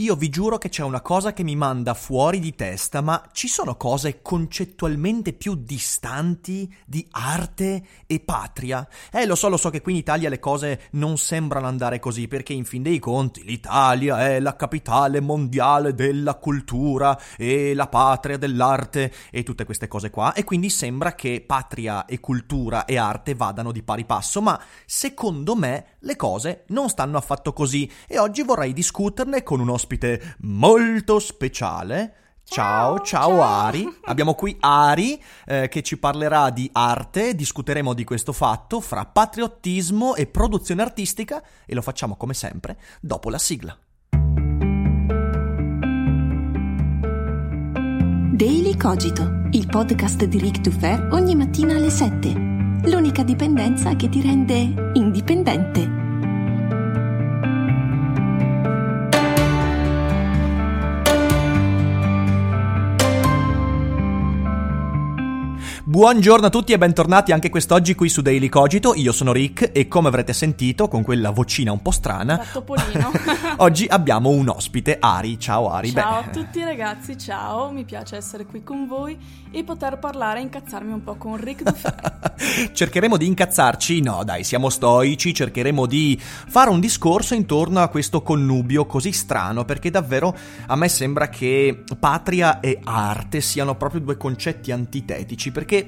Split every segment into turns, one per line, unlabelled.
Io vi giuro che c'è una cosa che mi manda fuori di testa, ma ci sono cose concettualmente più distanti di arte e patria? Eh, lo so, lo so che qui in Italia le cose non sembrano andare così, perché in fin dei conti l'Italia è la capitale mondiale della cultura e la patria dell'arte e tutte queste cose qua, e quindi sembra che patria e cultura e arte vadano di pari passo, ma secondo me le cose non stanno affatto così e oggi vorrei discuterne con un ospite molto speciale. Ciao, ciao, ciao, Ari. Abbiamo qui Ari eh, che ci parlerà di arte, discuteremo di questo fatto fra patriottismo e produzione artistica e lo facciamo come sempre dopo la sigla.
Daily Cogito, il podcast di Rick Dufer ogni mattina alle 7. L'unica dipendenza che ti rende indipendente.
Buongiorno a tutti e bentornati anche quest'oggi qui su Daily Cogito. Io sono Rick e come avrete sentito con quella vocina un po' strana, oggi abbiamo un ospite, Ari. Ciao Ari.
Ciao Beh. a tutti ragazzi, ciao, mi piace essere qui con voi e poter parlare e incazzarmi un po' con Rick Dufer.
cercheremo di incazzarci? No, dai, siamo stoici, cercheremo di fare un discorso intorno a questo connubio così strano perché davvero a me sembra che patria e arte siano proprio due concetti antitetici perché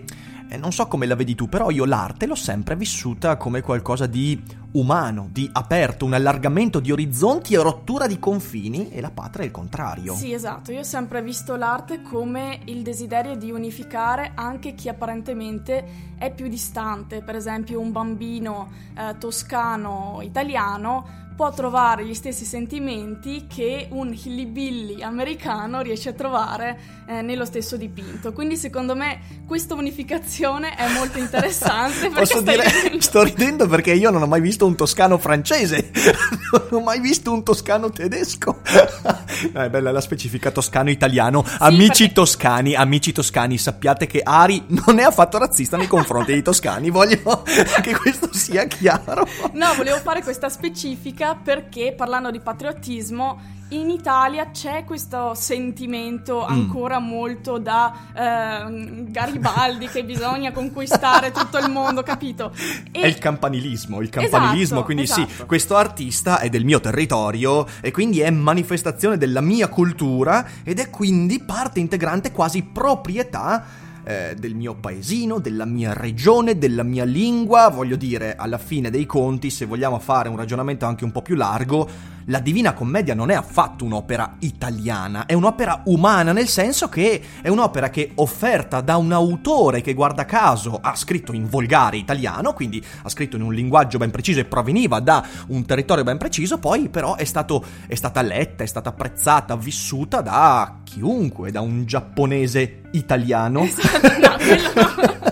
eh, non so come la vedi tu, però io l'arte l'ho sempre vissuta come qualcosa di umano, di aperto, un allargamento di orizzonti e rottura di confini e la patria è il contrario.
Sì, esatto, io ho sempre visto l'arte come il desiderio di unificare anche chi apparentemente è più distante, per esempio un bambino eh, toscano italiano può trovare gli stessi sentimenti che un hillybilly americano riesce a trovare eh, nello stesso dipinto. Quindi secondo me questa unificazione è molto interessante.
Posso dire, ridendo. sto ridendo perché io non ho mai visto un toscano francese, non ho mai visto un toscano tedesco. no, è bella la specifica toscano italiano. Sì, amici perché... toscani, amici toscani, sappiate che Ari non è affatto razzista nei confronti dei toscani, voglio che questo sia chiaro.
No, volevo fare questa specifica critica perché parlando di patriottismo in Italia c'è questo sentimento mm. ancora mm. molto da eh, Garibaldi che bisogna conquistare tutto il mondo, capito?
E... È il campanilismo, il campanilismo, esatto, quindi esatto. sì, questo artista è del mio territorio e quindi è manifestazione della mia cultura ed è quindi parte integrante quasi proprietà eh, del mio paesino, della mia regione, della mia lingua. Voglio dire, alla fine dei conti, se vogliamo fare un ragionamento anche un po' più largo, la Divina Commedia non è affatto un'opera italiana, è un'opera umana, nel senso che è un'opera che offerta da un autore che guarda caso ha scritto in volgare italiano, quindi ha scritto in un linguaggio ben preciso e proveniva da un territorio ben preciso, poi però è, stato, è stata letta, è stata apprezzata, vissuta da chiunque, da un giapponese italiano.
Esatto, no, quello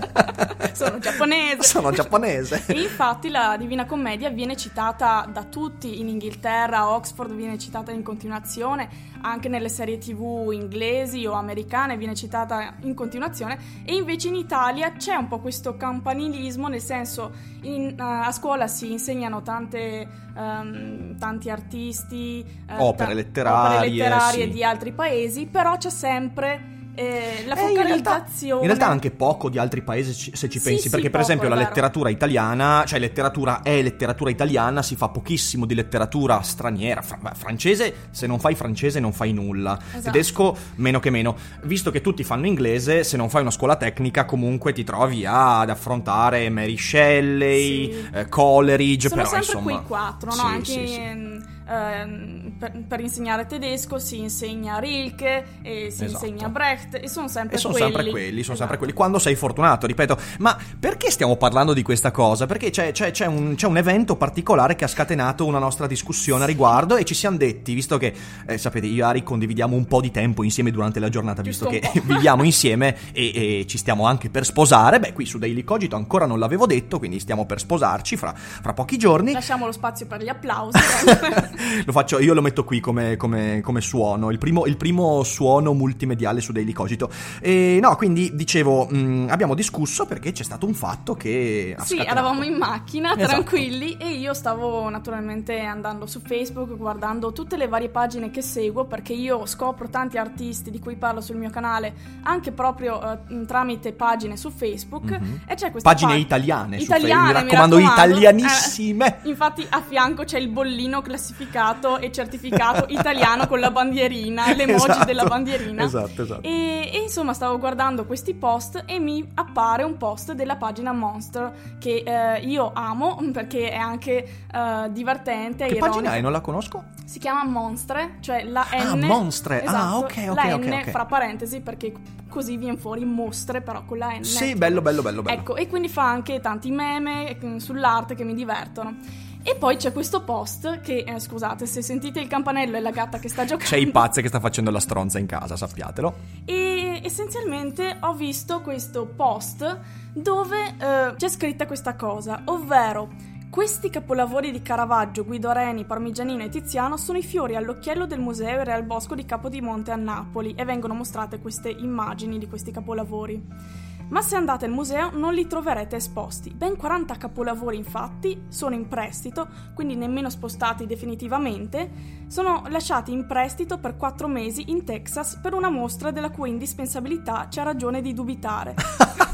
sono giapponese.
Sono giapponese.
e infatti la Divina Commedia viene citata da tutti in Inghilterra, a Oxford viene citata in continuazione, anche nelle serie tv inglesi o americane viene citata in continuazione e invece in Italia c'è un po' questo campanilismo, nel senso in, uh, a scuola si insegnano tante, um, tanti artisti,
uh, opere letterarie,
opere letterarie
sì.
di altri paesi, però c'è sempre eh, la
Eh, in realtà-
focalizzazione...
In realtà anche poco di altri paesi ci- se ci
Sì,
pensi,
sì,
perché per
poco,
esempio la letteratura italiana, cioè letteratura è letteratura italiana, si fa pochissimo di letteratura straniera, fra- francese, se non fai francese non fai nulla,
Esatto.
tedesco meno che meno, visto che tutti fanno inglese, se non fai una scuola tecnica comunque ti trovi ad affrontare Mary Shelley,
Sì.
eh, Coleridge,
Sono
però
sempre
insomma...
quei quattro, no? Anche. Ehm, per, per insegnare tedesco si insegna Rilke e si
Esatto.
insegna Brecht e sono sempre
E sono
quelli.
sempre quelli, sono
Esatto.
sempre quelli. Quando sei fortunato, ripeto. Ma perché stiamo parlando di questa cosa? Perché c'è, c'è- c'è un, c'è un evento particolare che ha scatenato una nostra discussione a riguardo e ci siamo detti, visto che, eh, sapete, io e Ari condividiamo un po' di tempo insieme durante la giornata, visto
Giusto
che
un po'.
viviamo insieme e, e ci stiamo anche per sposare. Beh, qui su Daily Cogito ancora non l'avevo detto, quindi stiamo per sposarci fra, fra pochi giorni.
Lasciamo lo spazio per gli applausi.
lo faccio, io lo metto qui come, come- come suono, il primo, il primo suono multimediale su Daily Cogito. E no, quindi dicevo, mh, abbiamo discusso perché c'è stato un fatto che
Sì,
scatenato.
eravamo in macchina,
Esatto.
tranquilli, e io stavo naturalmente andando su Facebook, guardando tutte le varie pagine che seguo, perché io scopro tanti artisti di cui parlo sul mio canale, anche proprio eh, tramite pagine su Facebook,
Mhm.
e c'è questa
Pagine
pag-
italiane, su
italiane,
Facebook, mi raccomando, italianissime.
Eh, infatti a fianco c'è il bollino classificato e certificato italiano con la bandierina, l'emoji
Esatto.
della bandierina.
Esatto, esatto.
E, e insomma stavo guardando questi post e mi appare un post della pagina Monster che eh, io amo perché è anche eh, divertente.
Che pagina è? Non la conosco?
Si chiama Monstre, cioè la
Ah,
N.
Monstre. Ah,
Esatto,
ok, ok,
La
ok,
N
ok.
fra parentesi perché così viene fuori mostre però con la N.
Sì, bello, bello, bello, bello.
Ecco, e quindi fa anche tanti meme eh, sull'arte che mi divertono. E poi c'è questo post che, eh, scusate, se sentite il campanello è la gatta che sta giocando.
C'è il pazzo che sta facendo la stronza in casa, sappiatelo.
E essenzialmente ho visto questo post dove eh, c'è scritta questa cosa, ovvero questi capolavori di Caravaggio, Guido Reni, Parmigianino e Tiziano sono i fiori all'occhiello del Museo Real Bosco di Capodimonte a Napoli e vengono mostrate queste immagini di questi capolavori. Ma se andate al museo non li troverete esposti. Ben 40 capolavori infatti sono in prestito, quindi nemmeno spostati definitivamente, sono lasciati in prestito per 4 mesi in Texas per una mostra della cui indispensabilità c'è ragione di dubitare.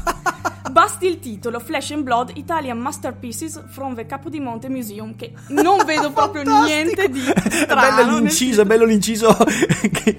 Basti il titolo Flesh and Blood Italian Masterpieces from the Capodimonte Museum che non vedo proprio niente di
È
strano
bello l'inciso, è bello l'inciso che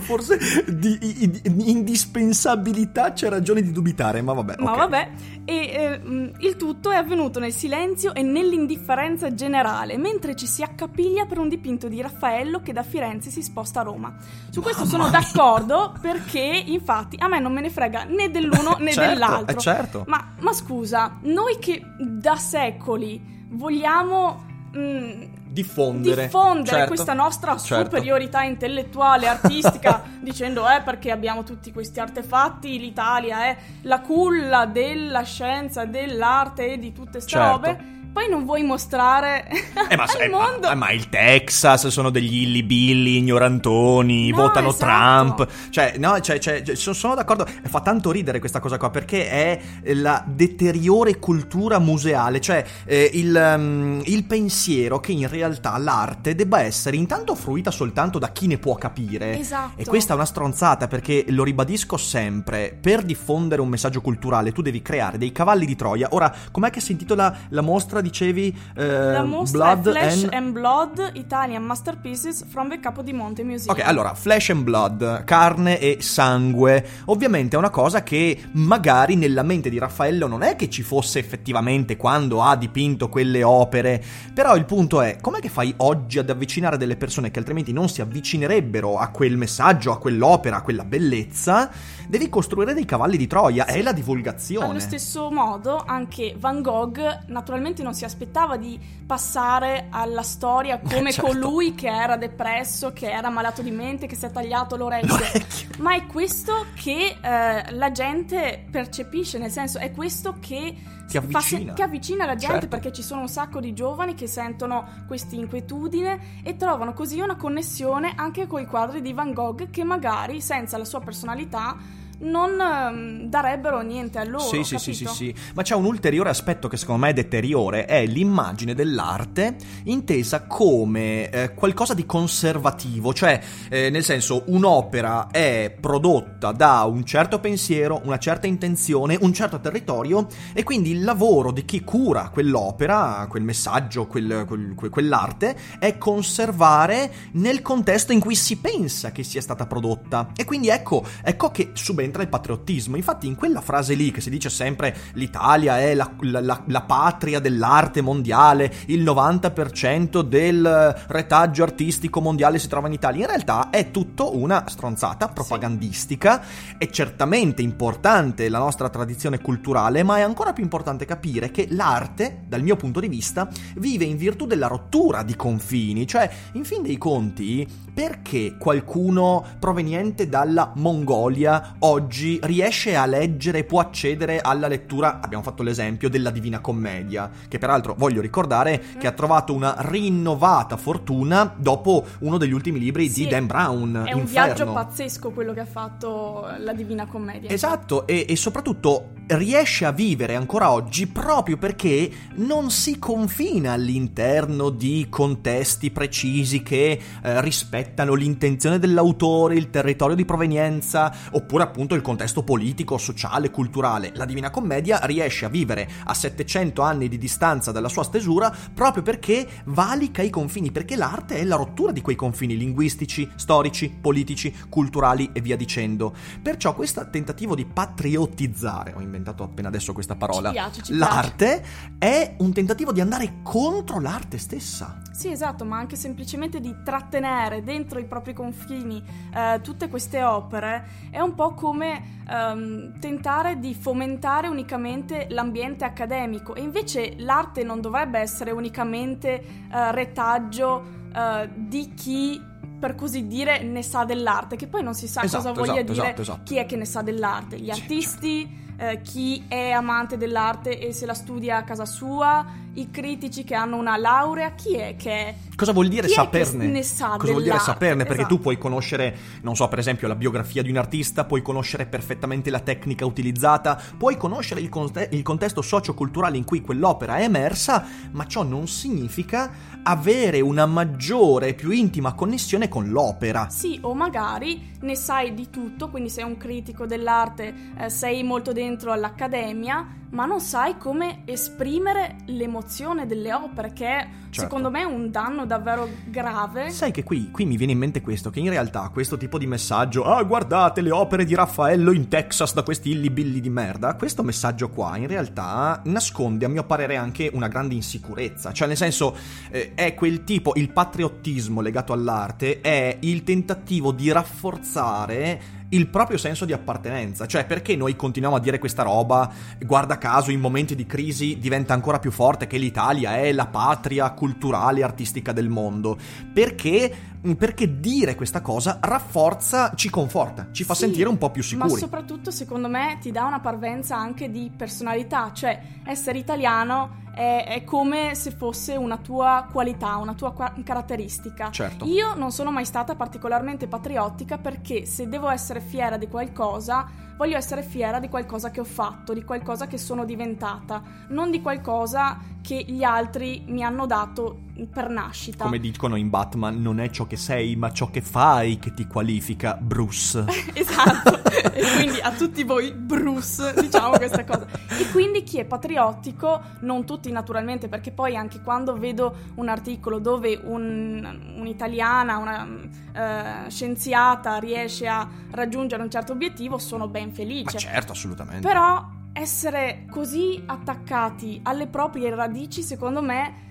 forse di, di- di indispensabilità c'è ragione di dubitare, ma vabbè.
Ma
ok.
vabbè, e eh, il tutto è avvenuto nel silenzio e nell'indifferenza generale, mentre ci si accapiglia per un dipinto di Raffaello che da Firenze si sposta a Roma. Su questo sono d'accordo perché, infatti, a me non me ne frega né dell'uno né
Certo,
dell'altro.
eh, certo.
Ma, ma scusa, noi che da secoli vogliamo. mh,
Diffondere.
diffondere
certo,
questa nostra
certo.
superiorità intellettuale, artistica, dicendo eh perché abbiamo tutti questi artefatti, l'Italia è la culla della scienza, dell'arte e di tutte queste
Certo.
robe, poi non vuoi mostrare
Eh, ma,
al
eh, ma-
mondo.
eh, ma il Texas sono degli illibilli, ignorantoni,
No,
votano
esatto.
Trump. Cioè, no, cioè, cioè, cioè, sono, sono d'accordo. Fa tanto ridere questa cosa qua perché è la deteriore cultura museale. Cioè, eh, il, um, il pensiero che in realtà l'arte debba essere intanto fruita soltanto da chi ne può capire.
Esatto.
E questa è una stronzata perché lo ribadisco sempre: per diffondere un messaggio culturale tu devi creare dei cavalli di Troia. Ora, com'è che si intitola la mostra? Dicevi eh,
La mostra
Blood
è Flesh
and...
and Blood Italian Masterpieces from the Capodimonte Museum.
Ok, allora, flesh and blood, carne e sangue. Ovviamente è una cosa che magari nella mente di Raffaello non è che ci fosse effettivamente quando ha dipinto quelle opere. Però il punto è, com'è che fai oggi ad avvicinare delle persone che altrimenti non si avvicinerebbero a quel messaggio, a quell'opera, a quella bellezza? Devi costruire dei cavalli di Troia, è la divulgazione.
Allo stesso modo, anche Van Gogh naturalmente non si aspettava di passare alla storia come
certo.
colui che era depresso, che era malato di mente, che si è tagliato l'orecchio.
L'orecchio.
Ma è questo che eh, la gente percepisce, nel senso è questo che
Ti
fa
avvicina.
che avvicina la gente
Certo.
perché ci sono un sacco di giovani che sentono questa inquietudine e trovano così una connessione anche con i quadri di Van Gogh che magari senza la sua personalità non ehm, darebbero niente a loro.
Sì, sì, sì, sì, sì. Ma c'è un ulteriore aspetto che secondo me è deteriore, è l'immagine dell'arte intesa come eh, qualcosa di conservativo, cioè eh, nel senso un'opera è prodotta da un certo pensiero, una certa intenzione, un certo territorio e quindi il lavoro di chi cura quell'opera, quel messaggio, quel, quel, quell'arte è conservare nel contesto in cui si pensa che sia stata prodotta. E quindi ecco, ecco che subentra il patriottismo. Infatti in quella frase lì che si dice sempre l'Italia è la, la, la, la patria dell'arte mondiale, il 90% del retaggio artistico mondiale si trova in Italia, in realtà è tutto una stronzata propagandistica. È certamente importante la nostra tradizione culturale, ma è ancora più importante capire che l'arte, dal mio punto di vista, vive in virtù della rottura di confini, cioè in fin dei conti, perché qualcuno proveniente dalla Mongolia oggi riesce a leggere e può accedere alla lettura, abbiamo fatto l'esempio, della Divina Commedia, che peraltro voglio ricordare che ha trovato una rinnovata fortuna dopo uno degli ultimi libri
sì,
di Dan Brown.
È un
Inferno.
viaggio pazzesco quello che ha fatto la Divina Commedia.
Esatto, e, e soprattutto riesce a vivere ancora oggi proprio perché non si confina all'interno di contesti precisi che eh, rispettano l'intenzione dell'autore, il territorio di provenienza, oppure appunto il contesto politico, sociale, culturale. La Divina Commedia riesce a vivere a 700 anni di distanza dalla sua stesura proprio perché valica i confini, perché l'arte è la rottura di quei confini linguistici, storici, politici, culturali e via dicendo. Perciò questo tentativo di patriottizzare, ho inventato appena adesso questa parola,
Ci piace, ci
l'arte è un tentativo di andare contro l'arte stessa.
Sì, esatto, ma anche semplicemente di trattenere dentro i propri confini eh, tutte queste opere. È un po' come ehm, tentare di fomentare unicamente l'ambiente accademico. E invece l'arte non dovrebbe essere unicamente eh, retaggio eh, di chi per così dire ne sa dell'arte, che poi non si sa
Esatto,
cosa voglia
esatto,
dire
esatto, esatto.
chi è che ne sa dell'arte, gli artisti, eh, chi è amante dell'arte e se la studia a casa sua, i critici che hanno una laurea, chi è che
Cosa vuol dire saperne?
ne sa
Cosa vuol dire saperne? Perché
Esatto.
tu puoi conoscere, non so, per esempio, la biografia di un artista, puoi conoscere perfettamente la tecnica utilizzata, puoi conoscere il, conte- il contesto socioculturale in cui quell'opera è emersa, ma ciò non significa avere una maggiore e più intima connessione con l'opera.
Sì, o magari ne sai di tutto, quindi sei un critico dell'arte, eh, sei molto dentro all'accademia, ma non sai come esprimere l'emozione delle opere, che è
Certo.
secondo me un danno davvero grave.
Sai che qui, qui mi viene in mente questo, che in realtà questo tipo di messaggio, ah guardate le opere di Raffaello in Texas da questi illibilli di merda, questo messaggio qua in realtà nasconde a mio parere anche una grande insicurezza, cioè nel senso eh, è quel tipo, il patriottismo legato all'arte è il tentativo di rafforzare il proprio senso di appartenenza, cioè perché noi continuiamo a dire questa roba, guarda caso in momenti di crisi diventa ancora più forte che l'Italia è la patria culturale e artistica del mondo, perché perché dire questa cosa rafforza, ci conforta, ci fa
Sì,
sentire un po' più
Ma
sicuri.
soprattutto, secondo me, ti dà una parvenza anche di personalità, cioè essere italiano è, è come se fosse una tua qualità, una tua qua- caratteristica.
Certo.
Io non sono mai stata particolarmente patriottica perché se devo essere fiera di qualcosa, voglio essere fiera di qualcosa che ho fatto, di qualcosa che sono diventata, non di qualcosa che gli altri mi hanno dato per nascita.
Come dicono in Batman, non è ciò che sei, ma ciò che fai che ti qualifica, Bruce.
Esatto, e quindi a tutti voi Bruce diciamo questa cosa. E quindi chi è patriottico, non tutti naturalmente, perché poi anche quando vedo un articolo dove un- un'italiana, una eh, scienziata riesce a raggiungere un certo obiettivo, sono ben
Ma
felice.
certo, assolutamente.
Però essere così attaccati alle proprie radici, secondo me,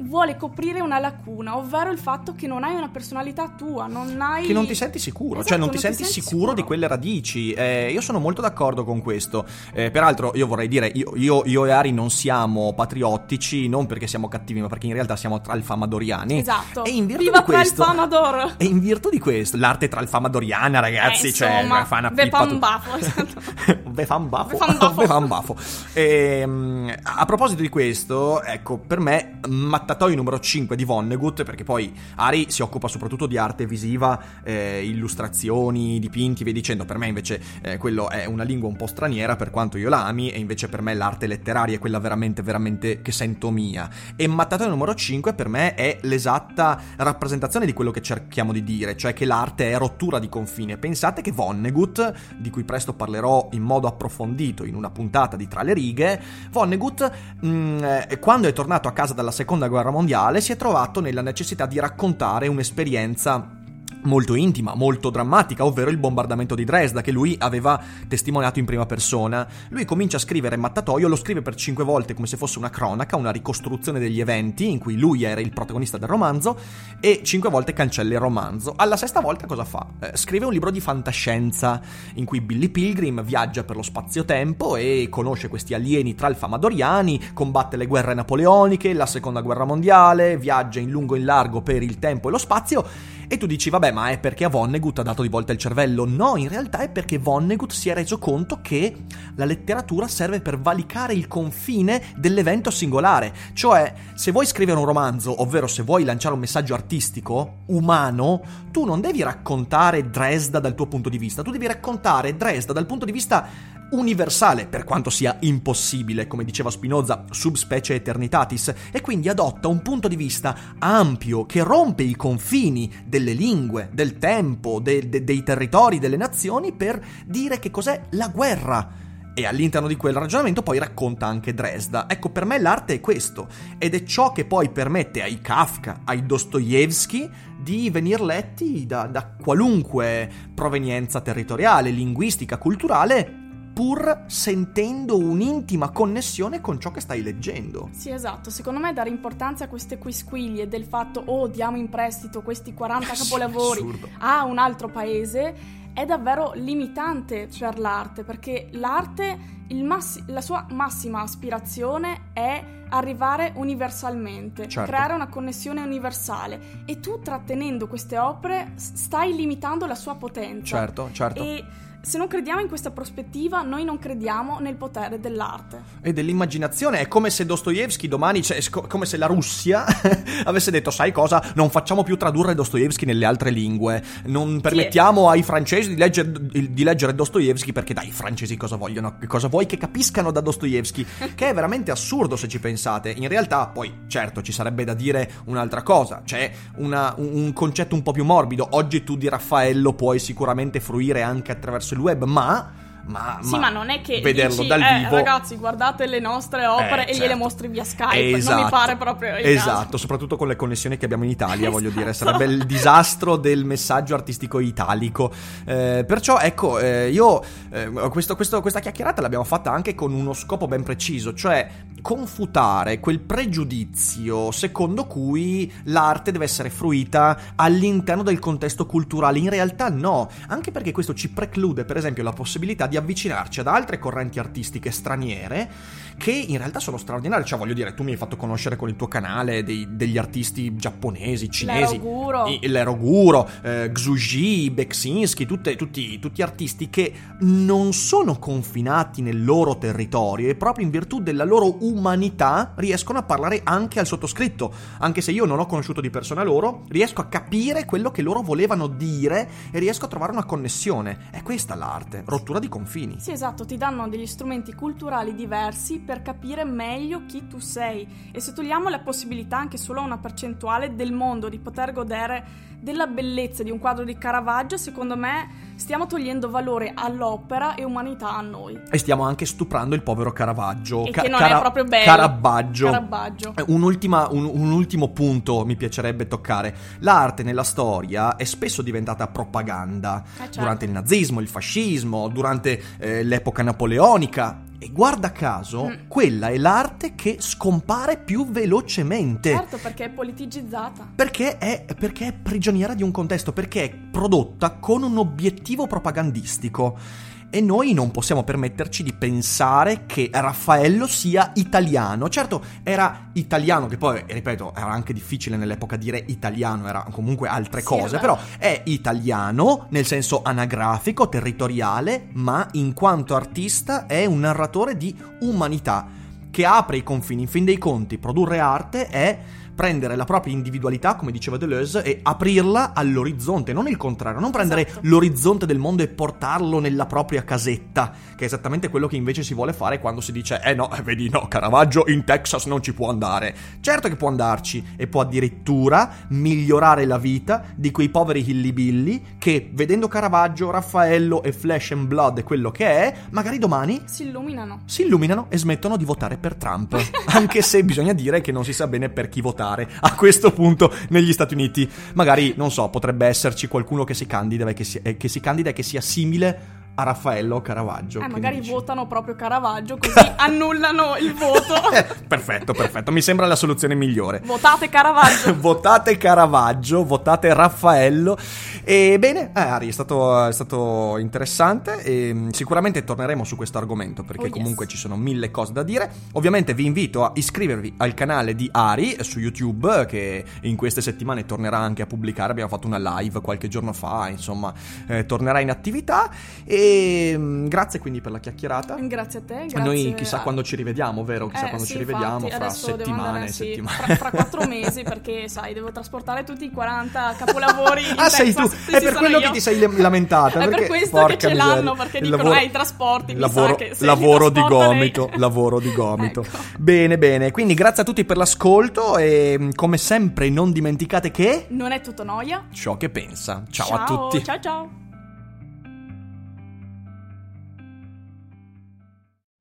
vuole coprire una lacuna, ovvero il fatto che non hai una personalità tua, non hai...
Che non ti senti sicuro,
Esatto,
cioè non ti senti sicuro di quelle radici. Eh, io sono molto d'accordo con questo. Eh, peraltro, io vorrei dire, io, io- io e Ari non siamo patriottici, non perché siamo cattivi, ma perché in realtà siamo tralfamadoriani.
Esatto.
E in virtù
Viva
di questo.
Tralfamador!
E in virtù di questo, l'arte tralfamadoriana, ragazzi,
Eh,
cioè,
insomma,
fa una pippa
baffo, esatto.
Ve fa un baffo.
Baffo.
Ehm, a proposito di questo, ecco, per me mattatoio numero 5 di Vonnegut, perché poi Ari si occupa soprattutto di arte visiva, eh, illustrazioni, dipinti, via dicendo. Per me invece eh, quello è una lingua un po' straniera, per quanto io la ami, e invece per me l'arte letteraria è quella veramente, veramente che sento mia. E mattatoio numero 5 per me è l'esatta rappresentazione di quello che cerchiamo di dire, cioè che l'arte è rottura di confine. Pensate che Vonnegut, di cui presto parlerò in modo approfondito in una puntata di Tra le righe, Vonnegut, mh, mm, eh, quando è tornato a casa dalla seconda guerra mondiale, si è trovato nella necessità di raccontare un'esperienza molto intima, molto drammatica, ovvero il bombardamento di Dresda che lui aveva testimoniato in prima persona. Lui comincia a scrivere Mattatoio, lo scrive per cinque volte come se fosse una cronaca, una ricostruzione degli eventi in cui lui era il protagonista del romanzo e cinque volte cancella il romanzo. Alla sesta volta cosa fa? Eh, scrive un libro di fantascienza in cui Billy Pilgrim viaggia per lo spazio-tempo e conosce questi alieni tralfamadoriani, combatte le guerre napoleoniche, la seconda guerra mondiale, viaggia in lungo e in largo per il tempo e lo spazio e tu dici, vabbè, ma è perché a Vonnegut ha dato di volta il cervello? No, in realtà è perché Vonnegut si è reso conto che la letteratura serve per valicare il confine dell'evento singolare. Cioè, se vuoi scrivere un romanzo, ovvero se vuoi lanciare un messaggio artistico, umano, tu non devi raccontare Dresda dal tuo punto di vista, tu devi raccontare Dresda dal punto di vista universale, per quanto sia impossibile, come diceva Spinoza, subspecie eternitatis, e quindi adotta un punto di vista ampio che rompe i confini delle lingue, del tempo, de- de- dei territori, delle nazioni per dire che cos'è la guerra. E all'interno di quel ragionamento poi racconta anche Dresda. Ecco, per me l'arte è questo, ed è ciò che poi permette ai Kafka, ai Dostoevsky di venir letti da, da qualunque provenienza territoriale, linguistica, culturale, pur sentendo un'intima connessione con ciò che stai leggendo.
Sì, esatto. Secondo me dare importanza a queste quisquiglie del fatto oh, diamo in prestito questi 40 capolavori sì, a un altro paese è davvero limitante per l'arte, perché l'arte, massi- la sua massima aspirazione è arrivare universalmente, certo. creare una connessione universale e tu trattenendo queste opere stai limitando la sua potenza.
Certo, certo.
E se non crediamo in questa prospettiva, noi non crediamo nel potere dell'arte.
E dell'immaginazione. È come se Dostoevsky domani, cioè, come se la Russia avesse detto: Sai cosa? Non facciamo più tradurre Dostoevsky nelle altre lingue. Non permettiamo ai francesi di, legger, di leggere Dostoevsky perché, dai, i francesi cosa vogliono? Cosa vuoi che capiscano da Dostoevsky? che è veramente assurdo se ci pensate. In realtà, poi, certo, ci sarebbe da dire un'altra cosa. C'è una, un concetto un po' più morbido. Oggi tu di Raffaello puoi sicuramente fruire anche attraverso sul web, ma ma,
sì, ma,
ma,
non è che
vederlo
dici,
dal
eh,
vivo.
ragazzi, guardate le nostre opere eh, e gliele certo. mostri via Skype.
Esatto.
Non mi pare proprio
Esatto,
caso.
soprattutto con le connessioni che abbiamo in Italia, esatto. voglio dire, esatto. sarebbe il disastro del messaggio artistico italico. Eh, perciò, ecco, eh, io eh, questo, questo, questa chiacchierata l'abbiamo fatta anche con uno scopo ben preciso, cioè confutare quel pregiudizio secondo cui l'arte deve essere fruita all'interno del contesto culturale. In realtà no, anche perché questo ci preclude, per esempio, la possibilità di di avvicinarci ad altre correnti artistiche straniere che in realtà sono straordinarie. Cioè, voglio dire, tu mi hai fatto conoscere con il tuo canale dei, degli artisti giapponesi, cinesi.
L'Eroguro.
L'Eroguro, eh, Xuji, Beksinski, tutte, tutti, tutti artisti che non sono confinati nel loro territorio e proprio in virtù della loro umanità riescono a parlare anche al sottoscritto. Anche se io non ho conosciuto di persona loro, riesco a capire quello che loro volevano dire e riesco a trovare una connessione. È questa l'arte, rottura di confini confini.
Sì, esatto, ti danno degli strumenti culturali diversi per capire meglio chi tu sei e se togliamo la possibilità anche solo a una percentuale del mondo di poter godere della bellezza di un quadro di Caravaggio, secondo me stiamo togliendo valore all'opera e umanità a noi.
E stiamo anche stuprando il povero Caravaggio.
E Ca- che non Cara- è proprio bello.
Carabaggio.
Carabaggio.
Un, un, ultimo punto mi piacerebbe toccare. L'arte nella storia è spesso diventata propaganda. Eh certo. Durante il nazismo, il fascismo, durante eh, l'epoca napoleonica. Guarda caso, mm. quella è l'arte che scompare più velocemente.
Certo, perché è politicizzata.
Perché è, perché è prigioniera di un contesto, perché è prodotta con un obiettivo propagandistico e noi non possiamo permetterci di pensare che Raffaello sia italiano. Certo, era italiano, che poi, ripeto, era anche difficile nell'epoca dire italiano, era comunque altre sì, cose, però è italiano nel senso anagrafico, territoriale, ma in quanto artista è un narratore di umanità che apre i confini. In fin dei conti, produrre arte è prendere la propria individualità, come diceva Deleuze, e aprirla all'orizzonte, non il contrario, non prendere
Esatto.
l'orizzonte del mondo e portarlo nella propria casetta, che è esattamente quello che invece si vuole fare quando si dice "Eh no, eh, vedi no, Caravaggio in Texas non ci può andare". Certo che può andarci e può addirittura migliorare la vita di quei poveri hillybilly che vedendo Caravaggio, Raffaello e Flesh and Blood quello che è, magari domani
Si illuminano.
si illuminano e smettono di votare per Trump. Anche se bisogna dire che non si sa bene per chi votare a questo punto negli Stati Uniti. Magari, non so, potrebbe esserci qualcuno che si candida e che, si- eh, che si candida e che sia simile a Raffaello o Caravaggio.
Eh, magari
dici?
votano proprio Caravaggio, così annullano il voto.
Eh, perfetto, perfetto. Mi sembra la soluzione migliore.
Votate Caravaggio.
votate Caravaggio, votate Raffaello. E bene, eh, Ari, è stato, è stato interessante. E, mm, sicuramente torneremo su questo argomento perché
Oh, yes.
comunque ci sono mille cose da dire. Ovviamente vi invito a iscrivervi al canale di Ari su YouTube, che in queste settimane tornerà anche a pubblicare. Abbiamo fatto una live qualche giorno fa, insomma, eh, tornerà in attività. E mm, grazie quindi per la chiacchierata.
Grazie a te. Grazie
Noi chissà quando ci rivediamo, vero? Chissà
Eh,
quando
sì,
ci rivediamo,
infatti,
fra settimane
andare,
e
sì,
settimane.
Fra, fra quattro mesi, perché sai, devo trasportare tutti i 40 capolavori.
Ah, sei tu?
Texas. Sì,
è per quello
io.
che ti sei lamentata.
È per questo che ce
miseria.
l'hanno, perché
Il
dicono,
lavoro-
"Eh, i trasporti,
lavoro, lavoro di
trasporta lei."
gomito, lavoro di gomito.
Ecco.
Bene, bene. Quindi grazie a tutti per l'ascolto e mm, come sempre non dimenticate che
Non è tutto noia.
ciò che pensa. Ciao, a tutti.
Ciao ciao.